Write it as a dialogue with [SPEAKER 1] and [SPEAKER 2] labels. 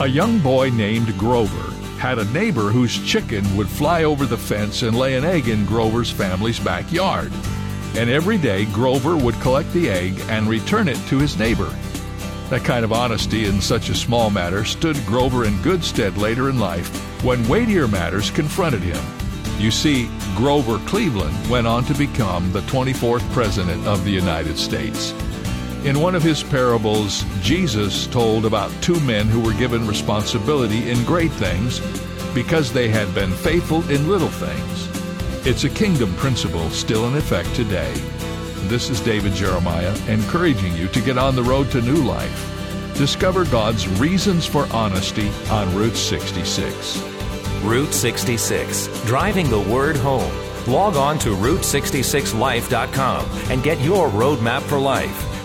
[SPEAKER 1] A young boy named Grover had a neighbor whose chicken would fly over the fence and lay an egg in Grover's family's backyard. And every day, Grover would collect the egg and return it to his neighbor. That kind of honesty in such a small matter stood Grover in good stead later in life when weightier matters confronted him. You see, Grover Cleveland went on to become the 24th President of the United States. In one of his parables, Jesus told about two men who were given responsibility in great things because they had been faithful in little things. It's a kingdom principle still in effect today. This is David Jeremiah encouraging you to get on the road to new life. Discover God's reasons for honesty on Route 66.
[SPEAKER 2] Route 66, driving the word home. Log on to Route66Life.com and get your roadmap for life.